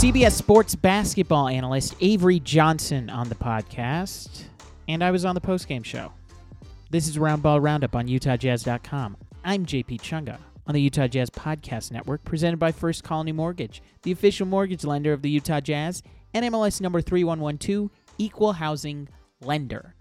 CBS Sports basketball analyst Avery Johnson on the podcast, and I was on the postgame show. This is Roundball Roundup on UtahJazz.com. I'm JP Chunga on the Utah Jazz Podcast Network, presented by First Colony Mortgage, the official mortgage lender of the Utah Jazz, and MLS number 3112, Equal Housing Lender.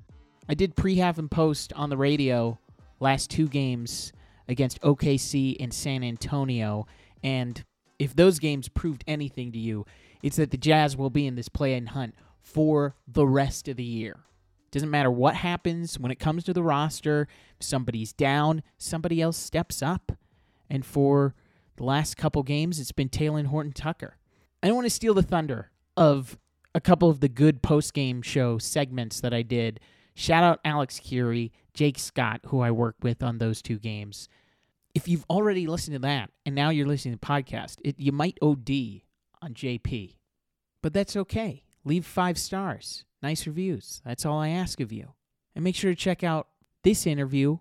I did pre half and post on the radio last two games against OKC and San Antonio, and if those games proved anything to you, it's that the Jazz will be in this play-in hunt for the rest of the year. Doesn't matter what happens when it comes to the roster, somebody's down, somebody else steps up. And for the last couple games, it's been Talen Horton Tucker. I don't want to steal the thunder of a couple of the good post game show segments that I did. Shout out Alex Curie, Jake Scott, who I worked with on those two games if you've already listened to that and now you're listening to the podcast, it, you might OD on JP. But that's okay. Leave five stars, nice reviews. That's all I ask of you. And make sure to check out this interview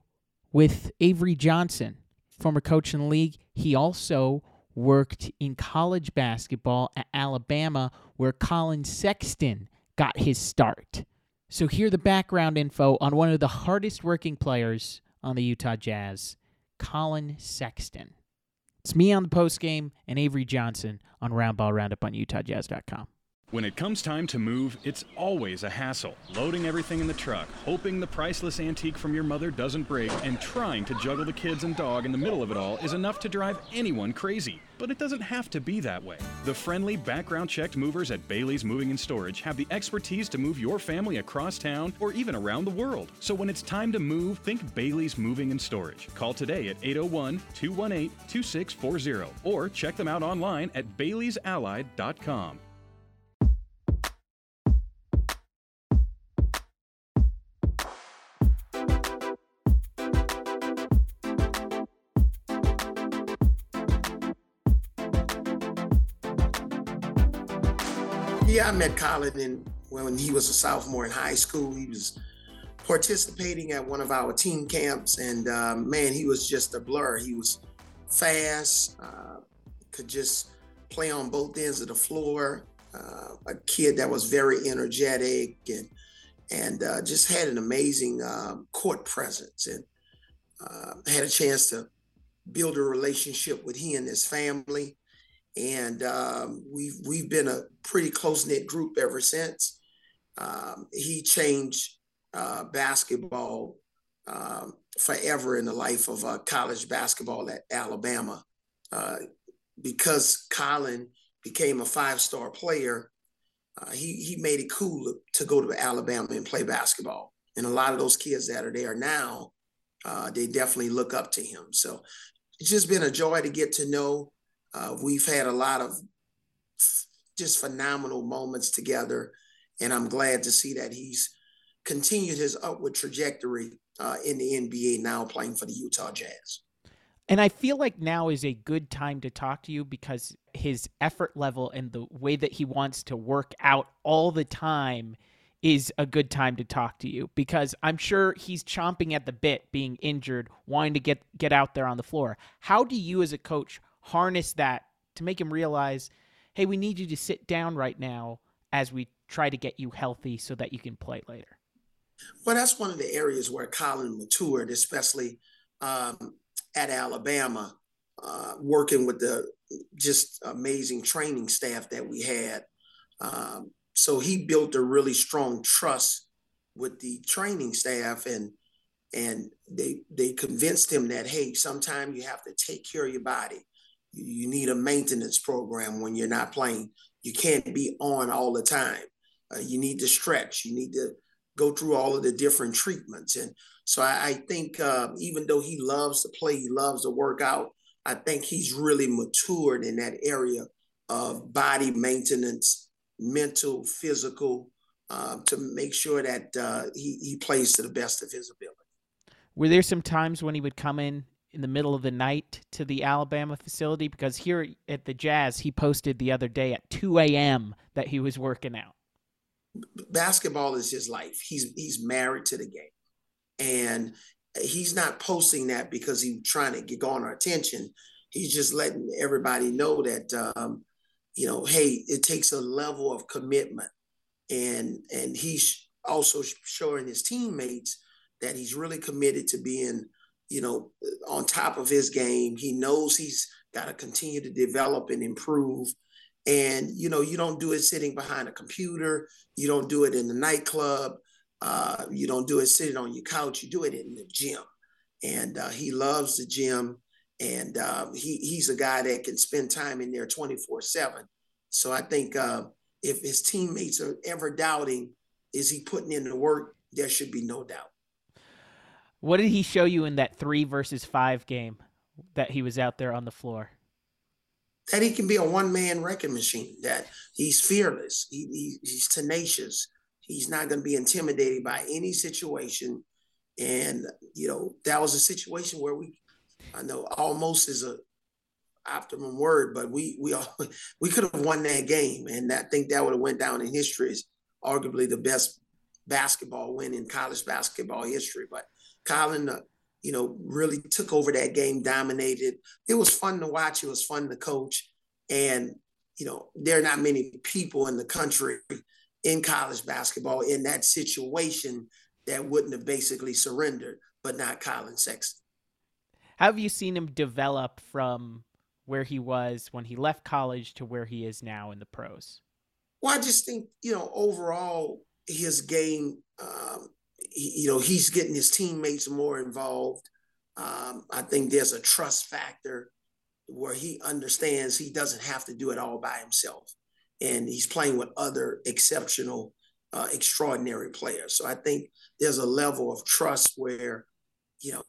with Avery Johnson, former coach in the league. He also worked in college basketball at Alabama, where Collin Sexton got his start. So, hear the background info on one of the hardest working players on the Utah Jazz. Collin Sexton. It's me on the post game and Avery Johnson on Roundball Roundup on UtahJazz.com. When it comes time to move, it's always a hassle. Loading everything in the truck, hoping the priceless antique from your mother doesn't break, and trying to juggle the kids and dog in the middle of it all is enough to drive anyone crazy. But it doesn't have to be that way. The friendly, background checked movers at Bailey's Moving and Storage have the expertise to move your family across town or even around the world. So when it's time to move, think Bailey's Moving and Storage. Call today at 801 218 2640 or check them out online at baileysallied.com. Yeah, I met Collin in, when he was a sophomore in high school. He was participating at one of our team camps, and uh, man, he was just a blur. He was fast, uh, could just play on both ends of the floor. Uh, a kid that was very energetic and and uh, just had an amazing um, court presence, and uh, had a chance to build a relationship with he and his family and um, we've we've been a pretty close knit group ever since. Um, he changed uh, basketball um, forever in the life of uh, college basketball at Alabama, uh, because Collin became a five star player. Uh, he he made it cool to go to Alabama and play basketball, and a lot of those kids that are there now, uh, they definitely look up to him. So it's just been a joy to get to know uh, we've had a lot of just phenomenal moments together, and I'm glad to see that he's continued his upward trajectory uh, in the NBA now playing for the Utah Jazz. And I feel like now is a good time to talk to you because his effort level and the way that he wants to work out all the time is a good time to talk to you because I'm sure he's chomping at the bit being injured, wanting to get get out there on the floor. How do you as a coach harness that to make him realize, hey, we need you to sit down right now as we try to get you healthy so that you can play later? Well, that's one of the areas where Collin matured, especially um, at Alabama, uh, working with the just amazing training staff that we had. Um, so he built a really strong trust with the training staff and and they they convinced him that hey, sometimes you have to take care of your body you need a maintenance program when you're not playing. You can't be on all the time. Uh, you need to stretch. You need to go through all of the different treatments. And so I, I think uh, even though he loves to play, he loves to work out, I think he's really matured in that area of body maintenance, mental, physical, uh, to make sure that uh, he, he plays to the best of his ability. Were there some times when he would come in in the middle of the night to the Alabama facility because here at the Jazz, he posted the other day at 2 a.m. that he was working out. Basketball is his life. He's he's married to the game, and he's not posting that because he's trying to get garner attention. He's just letting everybody know that um, you know, hey, it takes a level of commitment, and and he's also showing his teammates that he's really committed to being, you know, on top of his game. He knows he's got to continue to develop and improve. And you know, you don't do it sitting behind a computer. You don't do it in the nightclub. Uh, you don't do it sitting on your couch. You do it in the gym. And uh, he loves the gym, and um, he he's a guy that can spend time in there twenty four seven. So I think uh, if his teammates are ever doubting, is he putting in the work? There should be no doubt. What did he show you in that three versus five game that he was out there on the floor? That he can be a one man wrecking machine. That he's fearless. He, he, he's tenacious. He's not going to be intimidated by any situation. And you know that was a situation where we, I know almost is a optimum word, but we we all, we could have won that game, and I think that would have went down in history as arguably the best basketball win in college basketball history. But Collin, uh, you know, really took over that game, dominated. It was fun to watch. It was fun to coach. And, you know, there are not many people in the country in college basketball in that situation that wouldn't have basically surrendered, but not Collin Sexton. How have you seen him develop from where he was when he left college to where he is now in the pros? Well, I just think, you know, overall, his game um, you know, he's getting his teammates more involved. Um, I think there's a trust factor where he understands he doesn't have to do it all by himself. And he's playing with other exceptional, uh, extraordinary players. So I think there's a level of trust where, you know,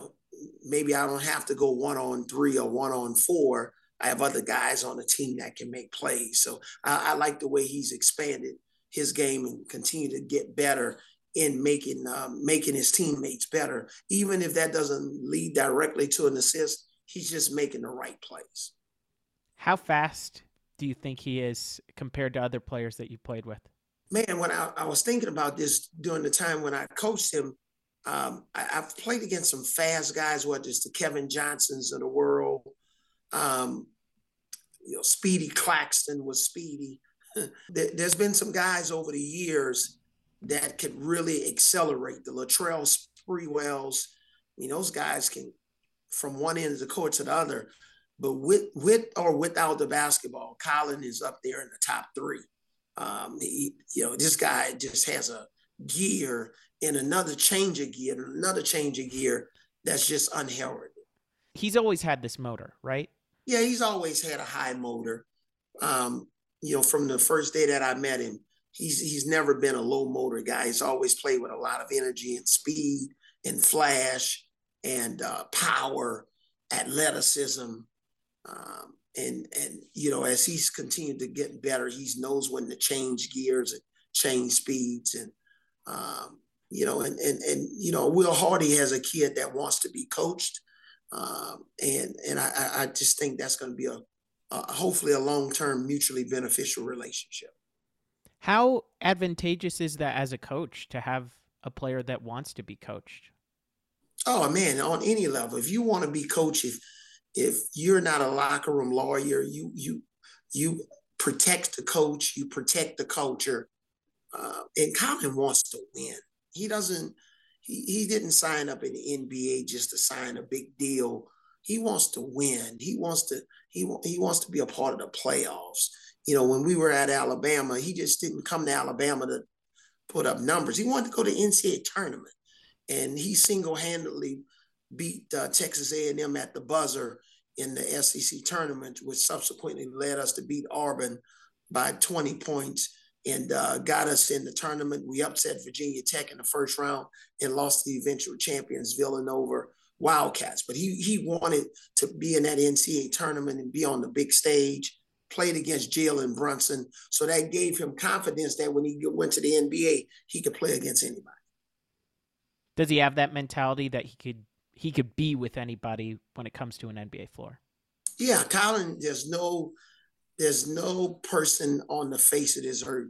maybe I don't have to go one on three or one on four. I have other guys on the team that can make plays. So I, I like the way he's expanded his game and continue to get better in making um, making his teammates better. Even if that doesn't lead directly to an assist, he's just making the right plays. How fast do you think he is compared to other players that you played with? Man, when I, I was thinking about this during the time when I coached him, um, I, have played against some fast guys, whether it's the Kevin Johnsons of the world. Um, you know, Speedy Claxton was Speedy. there, has been some guys over the years that could really accelerate. The Latrell Sprewells, I mean, those guys can from one end of the court to the other. But with with or without the basketball, Collin is up there in the top three. Um, he, you know, this guy just has a gear and another change of gear and another change of gear that's just unheralded. He's always had this motor, right? Yeah, he's always had a high motor. Um, you know, from the first day that I met him, he's he's never been a low motor guy. He's always played with a lot of energy and speed and flash and uh, power, athleticism, um, and and you know as he's continued to get better, he knows when to change gears and change speeds and um, you know and and and you know Will Hardy has a kid that wants to be coached, um, and and I I just think that's going to be a, a hopefully a long term mutually beneficial relationship. How advantageous is that as a coach to have a player that wants to be coached? Oh man, on any level, if you want to be coached, if if you're not a locker room lawyer, you you you protect the coach, you protect the culture. Uh, and Collin wants to win. He doesn't. He, he didn't sign up in the NBA just to sign a big deal. He wants to win. He wants to. He he wants to be a part of the playoffs you know, when we were at Alabama, he just didn't come to Alabama to put up numbers. He wanted to go to NCAA tournament, and he single-handedly beat uh, Texas A&M at the buzzer in the SEC tournament, which subsequently led us to beat Auburn by 20 points and uh, got us in the tournament. We upset Virginia Tech in the first round and lost the eventual champions Villanova Wildcats. But he he wanted to be in that NCAA tournament and be on the big stage played against Jalen Brunson. So that gave him confidence that when he went to the NBA, he could play against anybody. Does he have that mentality that he could he could be with anybody when it comes to an NBA floor? Yeah, Collin, there's no there's no person on the face of this earth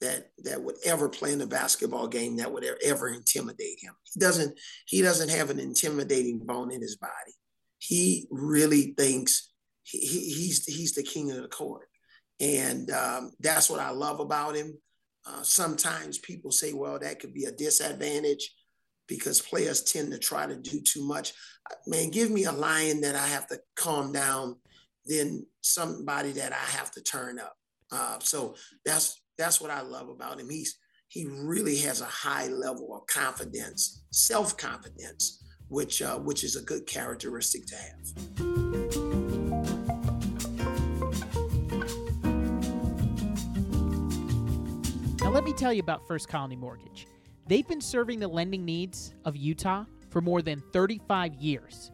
that that would ever play in a basketball game that would ever intimidate him. He doesn't he doesn't have an intimidating bone in his body. He really thinks he, he's he's the king of the court, And um, that's what I love about him. Uh, sometimes people say, well, that could be a disadvantage because players tend to try to do too much. Uh, man, give me a lion that I have to calm down, then somebody that I have to turn up. Uh, so that's that's what I love about him. He's he really has a high level of confidence, self confidence, which uh, which is a good characteristic to have. Now, let me tell you about First Colony Mortgage. They've been serving the lending needs of Utah for more than 35 years.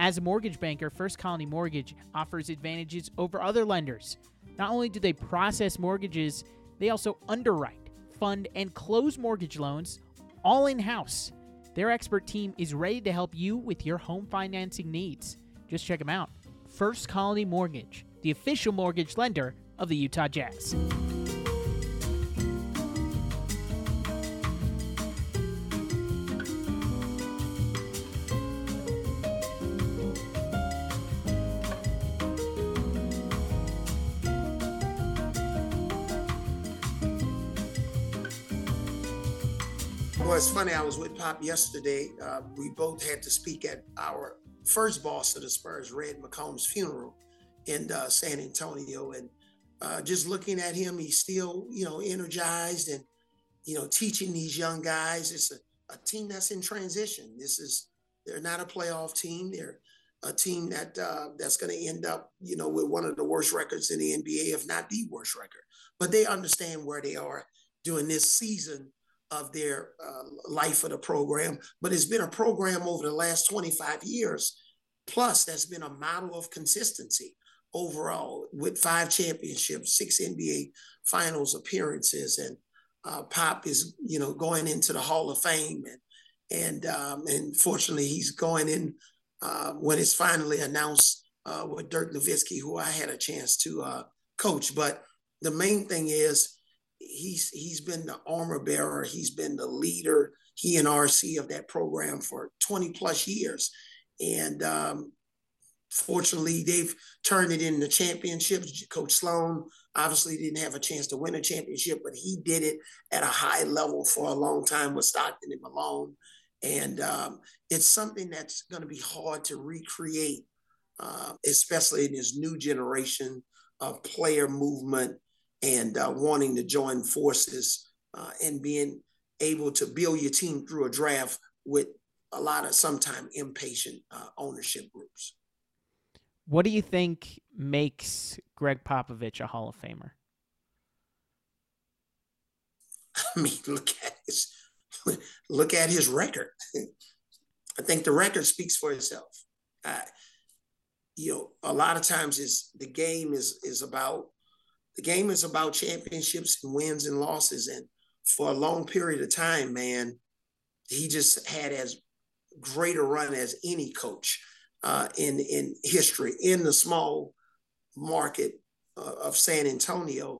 As a mortgage banker, First Colony Mortgage offers advantages over other lenders. Not only do they process mortgages, they also underwrite, fund, and close mortgage loans all in house. Their expert team is ready to help you with your home financing needs. Just check them out. First Colony Mortgage, the official mortgage lender of the Utah Jazz. Funny. I was with Pop yesterday. Uh, we both had to speak at our first boss of the Spurs, Red McCombs' funeral in uh, San Antonio, and uh, just looking at him, he's still, you know, energized and, you know, teaching these young guys. It's a, a team that's in transition. This is they're not a playoff team. They're a team that uh, that's going to end up, you know, with one of the worst records in the NBA, if not the worst record. But they understand where they are during this season of their uh, life of the program, but it's been a program over the last 25 years plus that's been a model of consistency overall with five championships, six NBA finals appearances, and uh, Pop is you know going into the Hall of Fame, and and um, and fortunately he's going in uh, when it's finally announced uh, with Dirk Nowitzki, who I had a chance to uh, coach. But the main thing is he's he's been the armor bearer, he's been the leader, he and RC of that program for 20 plus years. And um, fortunately, they've turned it into championships. Coach Sloan obviously didn't have a chance to win a championship, but he did it at a high level for a long time with Stockton and Malone. And um, it's something that's going to be hard to recreate, uh, especially in this new generation of player movement and uh, wanting to join forces uh, and being able to build your team through a draft with a lot of sometimes impatient uh, ownership groups. What do you think makes Gregg Popovich a Hall of Famer? I mean, look at his look at his record. I think the record speaks for itself. Uh, you know, a lot of times is the game is is about the game is about championships and wins and losses. And for a long period of time, man, he just had as great a run as any coach uh, in in history in the small market uh, of San Antonio,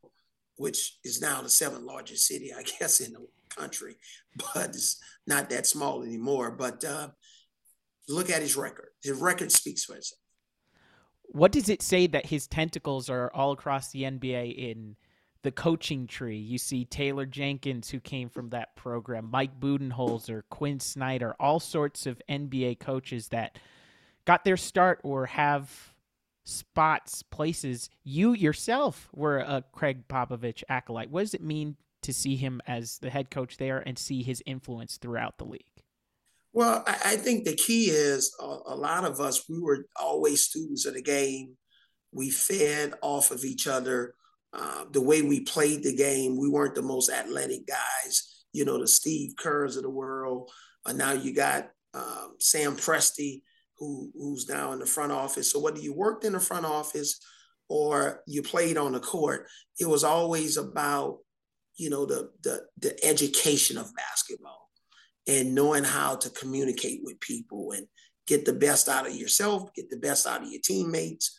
which is now the seventh largest city, I guess, in the country, but it's not that small anymore. But uh, look at his record. His record speaks for itself what does it say that his tentacles are all across the NBA in the coaching tree? You see Taylor Jenkins, who came from that program, Mike Budenholzer, Quin Snyder, all sorts of NBA coaches that got their start or have spots, places. You yourself were a Gregg Popovich acolyte. What does it mean to see him as the head coach there and see his influence throughout the league? Well, I, think the key is a, a lot of us, we were always students of the game. We fed off of each other. Uh, the way we played the game, we weren't the most athletic guys, you know, the Steve Kerrs of the world. Uh, now you got um, Sam Presti, who, who's now in the front office. So whether you worked in the front office or you played on the court, it was always about, you know, the the, the education of basketball and knowing how to communicate with people and get the best out of yourself, get the best out of your teammates.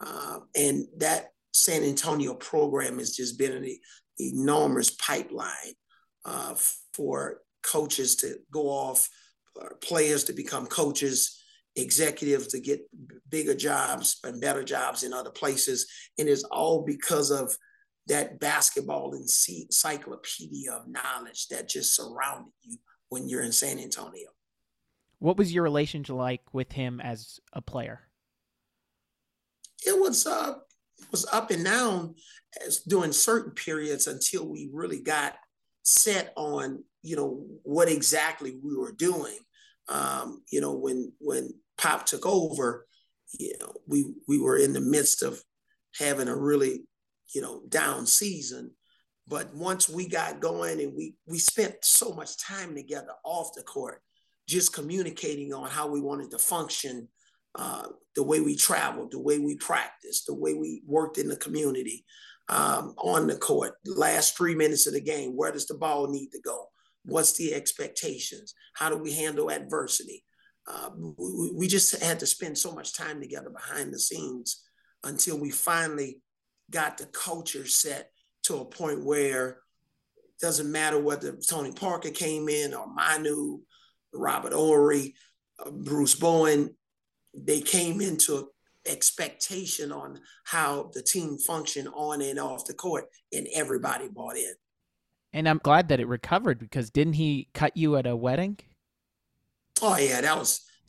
Uh, and that San Antonio program has just been an enormous pipeline uh, for coaches to go off, uh, players to become coaches. executives to get bigger jobs and better jobs in other places. And it's all because of that basketball encyclopedia of knowledge that just surrounded you when you're in San Antonio. What was your relationship like with him as a player? It was uh it was up and down as during certain periods until we really got set on you know what exactly we were doing. Um, you know when when Pop took over, you know we we were in the midst of having a really you know down season. But once we got going and we we spent so much time together off the court, just communicating on how we wanted to function, uh, the way we traveled, the way we practiced, the way we worked in the community, um, on the court. Last three minutes of the game, where does the ball need to go? What's the expectations? How do we handle adversity? Uh, we, we just had to spend so much time together behind the scenes until we finally got the culture set to a point where it doesn't matter whether Tony Parker came in or Manu, Robert Horry, uh, Bruce Bowen, they came into expectation on how the team functioned on and off the court, and everybody bought in. And I'm glad that it recovered because didn't he cut you at a wedding? Oh yeah, that was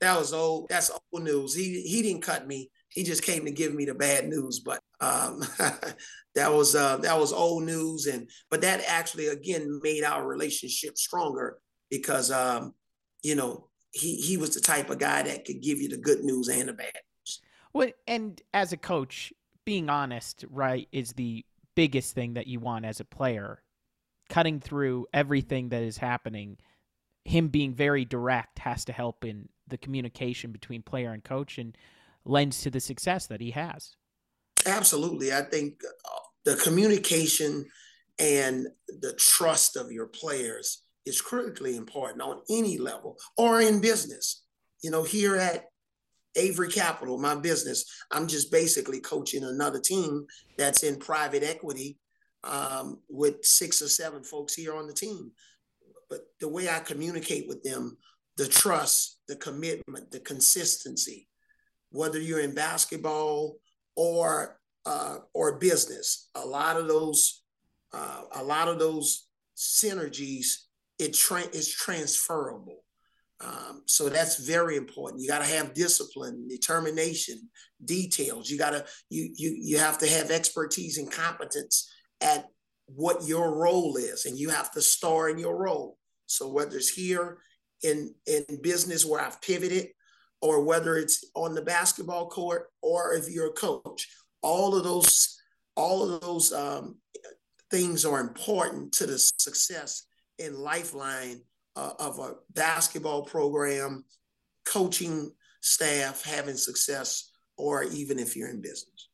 that was old. That's old news. He he didn't cut me. He just came to give me the bad news. But um, that was uh, that was old news, and but that actually again made our relationship stronger because um, you know he he was the type of guy that could give you the good news and the bad news. Well, and as a coach, being honest, right, is the biggest thing that you want as a player. Cutting through everything that is happening, him being very direct has to help in the communication between player and coach and lends to the success that he has. Absolutely. I think uh, the communication and the trust of your players is critically important on any level or in business. You know, here at Avery Capital, my business, I'm just basically coaching another team that's in private equity um, with six or seven folks here on the team. But the way I communicate with them, the trust, the commitment, the consistency, whether you're in basketball or uh, or business, a lot of those uh, a lot of those synergies it tra- is transferable. Um, so that's very important. You got to have discipline, determination, details. You got to you you you have to have expertise and competence at what your role is, and you have to star in your role. So whether it's here in in business where I've pivoted, or whether it's on the basketball court, or if you're a coach, all of those all of those um, things are important to the success and lifeline uh, of a basketball program, coaching staff having success, or even if you're in business.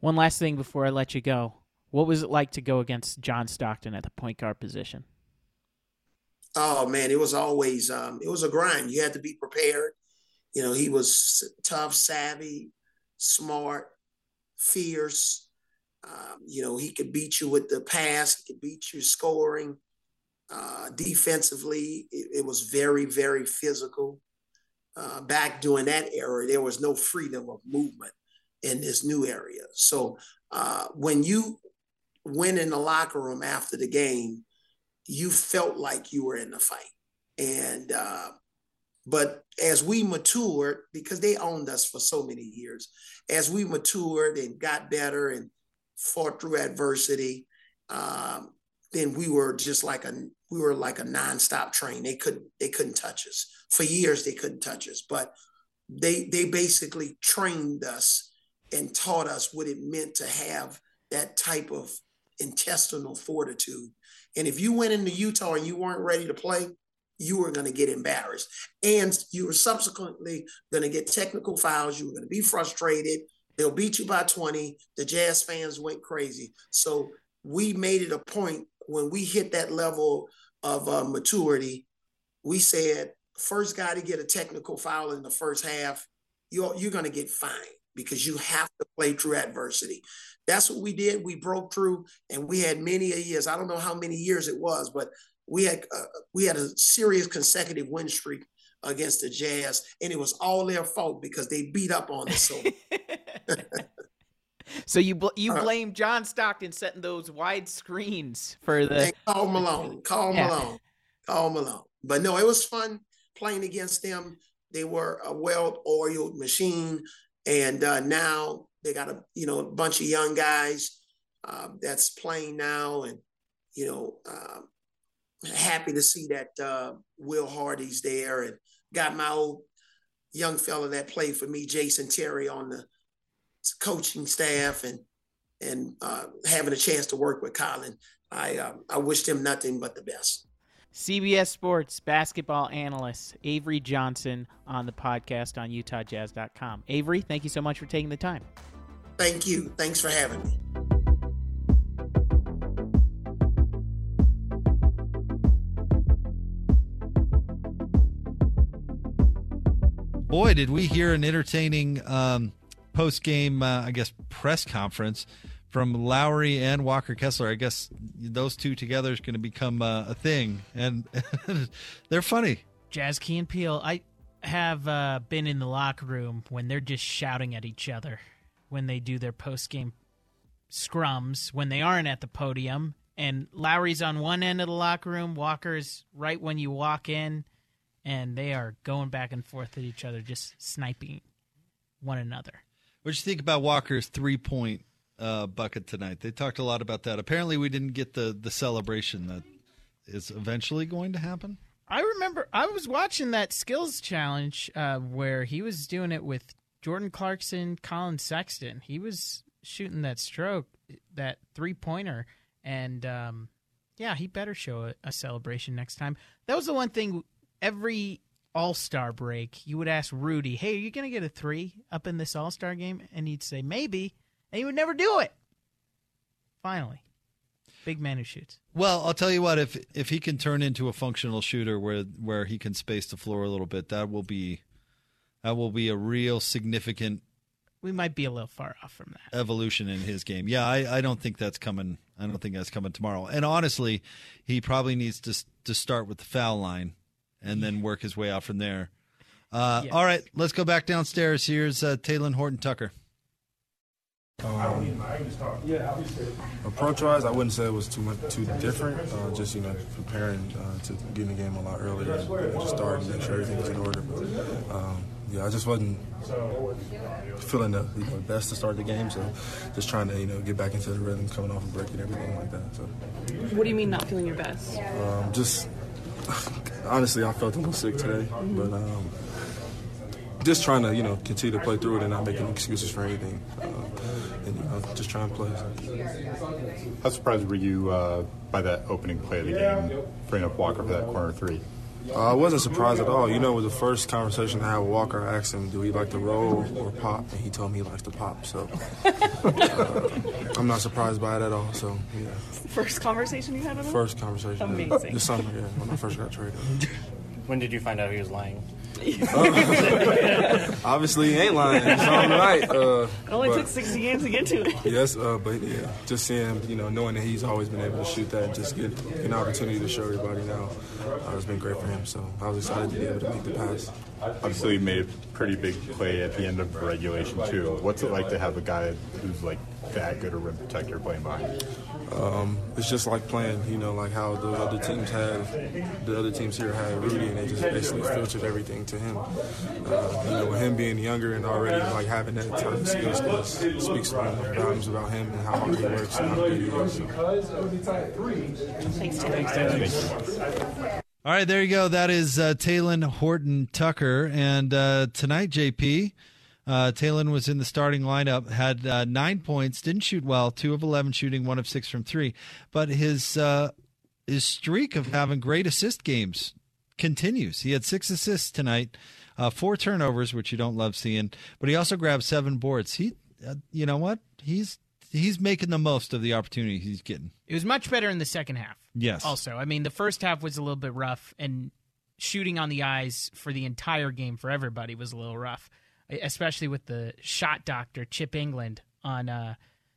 One last thing before I let you go. What was it like to go against John Stockton at the point guard position? Oh man, it was always um, it was a grind. You had to be prepared. You know, he was tough, savvy, smart, fierce. Um, you know, he could beat you with the pass. He could beat you scoring. Uh, defensively, it, it, was very, very physical. Uh, back during that era, there was no freedom of movement in this new area. So uh, when you went in the locker room after the game, you felt like you were in the fight. And uh, but as we matured, because they owned us for so many years, as we matured and got better and fought through adversity, um, then we were just like a we were like a nonstop train. They couldn't they couldn't touch us for years. They couldn't touch us, but they they basically trained us and taught us what it meant to have that type of intestinal fortitude. And if you went into Utah and you weren't ready to play, you were going to get embarrassed, and you were subsequently going to get technical fouls. You were going to be frustrated. They'll beat you by 20. The Jazz fans went crazy. So we made it a point when we hit that level of uh, maturity, we said first guy to get a technical foul in the first half, you're you're going to get fined because you have to play through adversity. That's what we did. We broke through, and we had many a years. I don't know how many years it was, but we had uh, we had a serious consecutive win streak against the Jazz, and it was all their fault because they beat up on us. So, so you bl- you Uh, blame John Stockton setting those wide screens for the Karl Malone, Karl Yeah. Malone, Karl Malone. But no, it was fun playing against them. They were a well-oiled machine, and uh, now they got a you know a bunch of young guys uh, that's playing now, and you know um, happy to see that uh, Will Hardy's there, and got my old young fella that played for me, Jason Terry, on the coaching staff, and and uh, having a chance to work with Collin. I um, I wish him nothing but the best. CBS Sports basketball analyst Avery Johnson on the podcast on UtahJazz.com. Avery, thank you so much for taking the time. Thank you. Thanks for having me. Boy, did we hear an entertaining um, post game, uh, I guess, press conference from Lauri and Walker Kessler. I guess those two together is going to become uh, a thing, and they're funny. Jazz Key and Peele, I have uh, been in the locker room when they're just shouting at each other when they do their post game scrums, when they aren't at the podium. And Lauri's on one end of the locker room, Walker's right when you walk in, and they are going back and forth at each other, just sniping one another. What do you think about Walker's three point uh, bucket tonight? They talked a lot about that. Apparently, we didn't get the the celebration that is eventually going to happen. I remember I was watching that skills challenge uh, where he was doing it with Jordan Clarkson, Collin Sexton. He was shooting that stroke, that three pointer, and um, yeah, he better show a, a celebration next time. That was the one thing. Every All Star break, you would ask Rudy, "Hey, are you going to get a three up in this All Star game?" And he'd say, "Maybe," and he would never do it. Finally, big man who shoots. Well, I'll tell you what if if he can turn into a functional shooter where where he can space the floor a little bit, that will be that will be a real significant We might be a little far off from that. evolution in his game. Yeah, I, I don't think that's coming. I don't think that's coming tomorrow. And honestly, he probably needs to to start with the foul line and then work his way out from there. Uh, Yes. All right, let's go back downstairs. Here's uh, Talen Horton Tucker. Approach wise, I wouldn't say it was too much too different. Uh, just you know, preparing uh, to get in the game a lot earlier, and, you know, just starting, make sure everything was in order. But um, yeah, I just wasn't feeling the you know, best to start the game, so just trying to you know get back into the rhythm, coming off a break and everything like that. So What do you mean not feeling your best? um, just honestly, I felt a little sick today, but um, just trying to you know continue to play through it and not making excuses for anything, um, and you know, just trying to play. How surprised were you uh, by that opening play of the game, freeing up Walker for that corner three? Uh, I wasn't surprised at all. You know, it was the first conversation I had with Walker. I asked him, do he like to roll or pop? And he told me he likes to pop. So uh, I'm not surprised by it at all. So, yeah. First conversation you had with him? First conversation. Amazing. This summer, yeah, when I first got traded. When did you find out he was lying? Obviously, he ain't lying. He's on the right. Uh, It only but- took 60 games to get to it. Yes, uh, but yeah, just seeing you know, knowing that he's always been able to shoot that and just get an opportunity to show everybody now uh, has been great for him. So I was excited to be able to make the pass. Obviously, you made a pretty big play at the end of regulation too. What's it like to have a guy who's like that good a rim protector playing behind you? Um, it's just like playing, you know, like how the other teams had, the other teams here had Rudy, and they just basically filtered everything to him. Uh, you know, with him being younger and already like having that type of skills, set speaks volumes about him and how hard he works and how good he is. So. Thanks, Taylor. All right, there you go. That is uh, Talen Horton Tucker. And uh, tonight, JP, uh, Talen was in the starting lineup, had uh, nine points, didn't shoot well, two of 11 shooting, one of six from three. But his, uh, his streak of having great assist games continues. He had six assists tonight, uh, four turnovers, which you don't love seeing, but he also grabbed seven boards. He, uh, you know what? He's he's making the most of the opportunity he's getting. It was much better in the second half. Yes. Also, I mean, the first half was a little bit rough, and shooting on the eyes for the entire game for everybody was a little rough, especially with the shot doctor Chip Engelland on uh,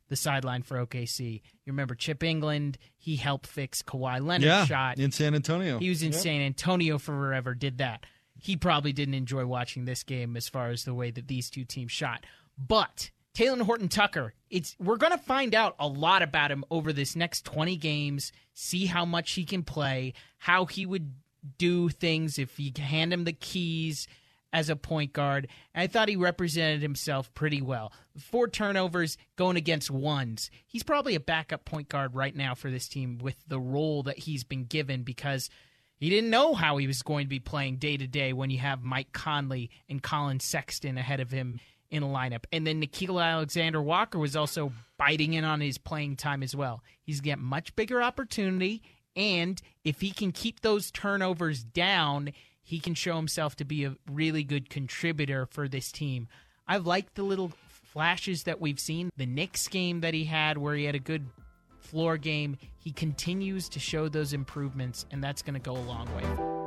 the sideline for OKC. You remember Chip Engelland? He helped fix Kawhi Leonard's yeah, shot. in San Antonio. He was in San Antonio forever. Did that. he probably didn't enjoy watching this game as far as the way that these two teams shot. But Talen Horton Tucker, it's we're going to find out a lot about him over this next 20 games, see how much he can play, how he would do things if you hand him the keys as a point guard. I thought he represented himself pretty well. Four turnovers going against ones. He's probably a backup point guard right now for this team with the role that he's been given because he didn't know how he was going to be playing day to day when you have Mike Conley and Collin Sexton ahead of him in a lineup. And then Nickeil Alexander Walker was also biting in on his playing time as well. He's getting much bigger opportunity, and if he can keep those turnovers down, he can show himself to be a really good contributor for this team. I've liked the little flashes that we've seen. The Knicks game that he had, where he had a good floor game, he continues to show those improvements, and that's going to go a long way.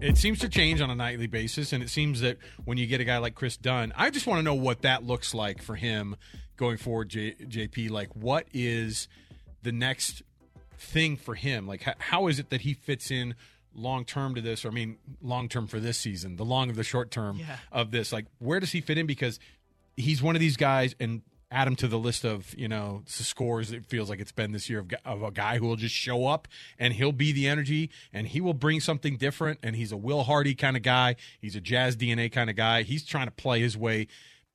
It seems to change on a nightly basis, and it seems that when you get a guy like Kris Dunn, I just want to know what that looks like for him going forward, J- JP. Like, what is the next thing for him? Like, how, how is it that he fits in long term to this? Or, I mean, long term for this season, the long of the short term Yeah. of this. Like, where does he fit in? Because he's one of these guys, and add him to the list of you know scores. It feels like it's been this year of, of a guy who will just show up and he'll be the energy and he will bring something different. And he's a Will Hardy kind of guy. He's a Jazz DNA kind of guy. He's trying to play his way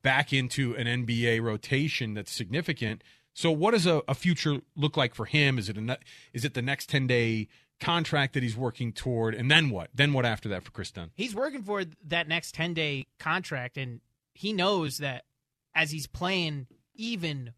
back into an NBA rotation that's significant. So, what does a, a future look like for him? Is it a, is it the next ten day contract that he's working toward, and then what? Then what after that for Kris Dunn? he's working for that next 10 day contract and he knows that as he's playing even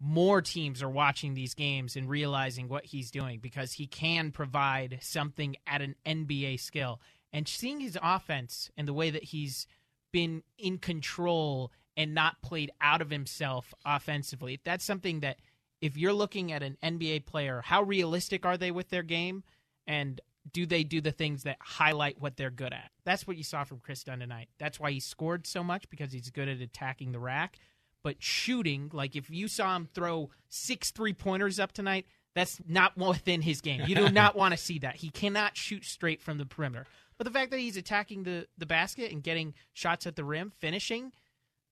more teams are watching these games and realizing what he's doing because he can provide something at an NBA skill and seeing his offense and the way that he's been in control and not played out of himself offensively that's something that if you're looking at an NBA player how realistic are they with their game and do they do the things that highlight what they're good at? That's what you saw from Kris Dunn tonight. That's why he scored so much because he's good at attacking the rack. But shooting, like if you saw him throw six three pointers up tonight, that's not within his game. You do not want to see that. He cannot shoot straight from the perimeter. But the fact that he's attacking the, the basket and getting shots at the rim, finishing,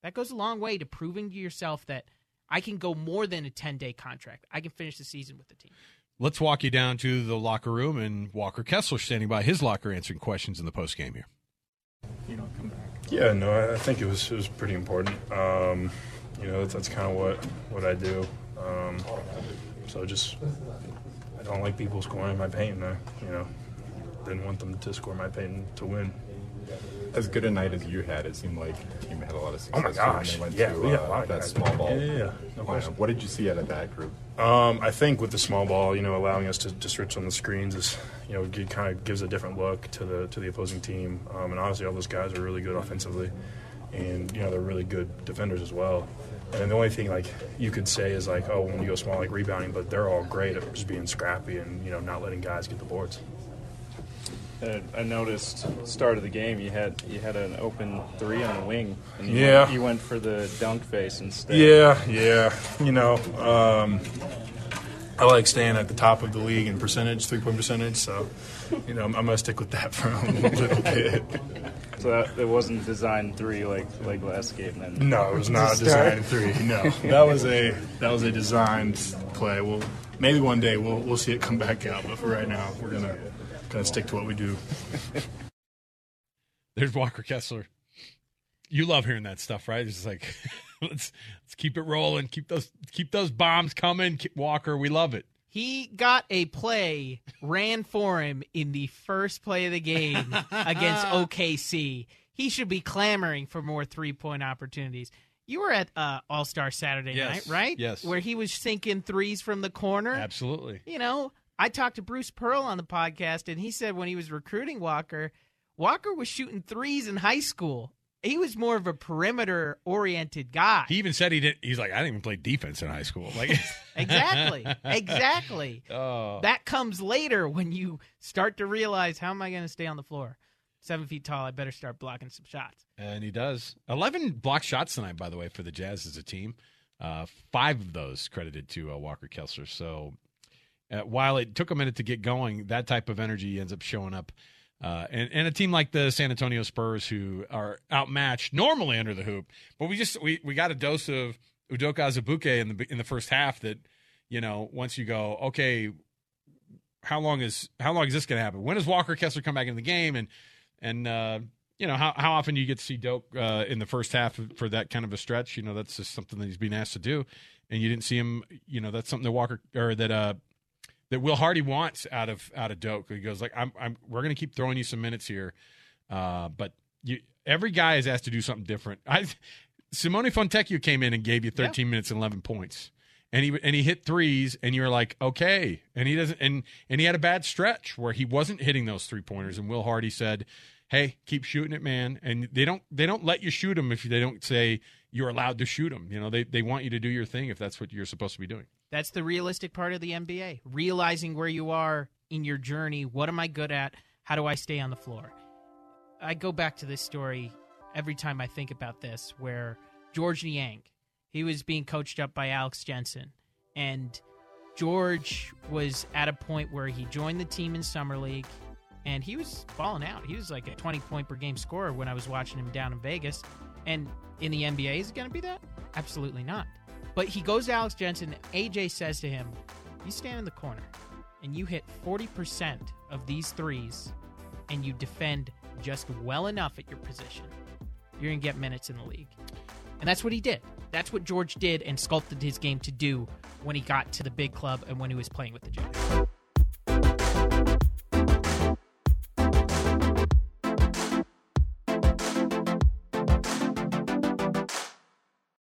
that goes a long way to proving to yourself that I can go more than a 10 day contract. I can finish the season with the team. Let's walk you down to the locker room and Walker Kessler standing by his locker answering questions in the post game here. Yeah, no, I- I think it was it was pretty important. Um, you know, that's, that's kind of what what I do. Um, so just I don't like people scoring my paint. And I, you know, didn't want them to score my paint to win. As good a night as you had, it seemed like the team had a lot of success. Oh my gosh! they went Yeah, to, got uh, a lot of that small ball. Yeah, yeah, yeah. No. What did you see out of that group? Um, I think with the small ball, you know, allowing us to, to switch on the screens is, you know, it kind of gives a different look to the to the opposing team. Um, and honestly, all those guys are really good offensively, and you know they're really good defenders as well. And the only thing like you could say is like, oh, when you go small, like rebounding, but they're all great at just being scrappy and you know not letting guys get the boards. I noticed start of the game you had you had an open three on the wing. And you Yeah. went, you went for the dunk face instead. Yeah, yeah. You know, um, I like staying at the top of the league in percentage, three point percentage. So, you know, I'm, I'm gonna stick with that for a little bit. So that, it wasn't designed three like like last game. Then No, it was not a To designed three. No, that was a that was a designed play. Well, maybe one day we'll we'll see it come back out, but for right now, we're gonna gonna stick to what we do. There's Walker Kessler. You love hearing that stuff, right? It's just like let's let's keep it rolling, keep those keep those bombs coming, Walker. We love it. He got a play ran for him in the first play of the game against OKC. He should be clamoring for more three point opportunities. You were at uh, All Star Saturday Yes, night, right? yes. Where he was sinking threes from the corner. Absolutely. You know, I talked to Bruce Pearl on the podcast, and he said when he was recruiting Walker, Walker was shooting threes in high school. He was more of a perimeter oriented guy. He even said he didn't. He's like, I didn't even play defense in high school. Like Exactly. Exactly. Oh. That comes later when you start to realize how am I going to stay on the floor? Seven feet tall. I better start blocking some shots. And he does. 11 block shots tonight, by the way, for the Jazz as a team. Uh, five of those credited to uh, Walker Kessler. So uh, while it took a minute to get going, that type of energy ends up showing up. Uh, and, and a team like the San Antonio Spurs, who are outmatched normally under the hoop, but we just we, we got a dose of Udoka Azubuike in the in the first half that you know once you go okay, how long is how long is this going to happen? When does Walker Kessler come back in the game? And and uh, you know how how often do you get to see Doak uh, in the first half for that kind of a stretch? You know that's just something that he's being asked to do, and you didn't see him. You know that's something that Walker or that uh, that Will Hardy wants out of out of Doak. He goes like, "I'm, I'm we're going to keep throwing you some minutes here, uh, but you, every guy is asked to do something different." I Simone Fontecchio came in and gave you 13 yeah. minutes and 11 points, and he and he hit threes, and you're like, "Okay," and he doesn't, and and he had a bad stretch where he wasn't hitting those three pointers, and Will Hardy said. Hey, keep shooting it, man. And they don't they don't let you shoot them if they don't say you're allowed to shoot them. You know, they they want you to do your thing if that's what you're supposed to be doing. That's the realistic part of the NBA. Realizing where you are in your journey. What am I good at? How do I stay on the floor? I go back to this story every time I think about this, where George Niang, he was being coached up by Alex Jensen, and George was at a point where he joined the team in summer league, and he was falling out. He was like a 20 point per game scorer when I was watching him down in Vegas. And in the NBA, is it going to be that? Absolutely not. But he goes to Alex Jensen. AJ says to him, You stand in the corner and you hit 40% of these threes and you defend just well enough at your position, you're going to get minutes in the league. And that's what he did. That's what George did and sculpted his game to do when he got to the big club and when he was playing with the Jazz.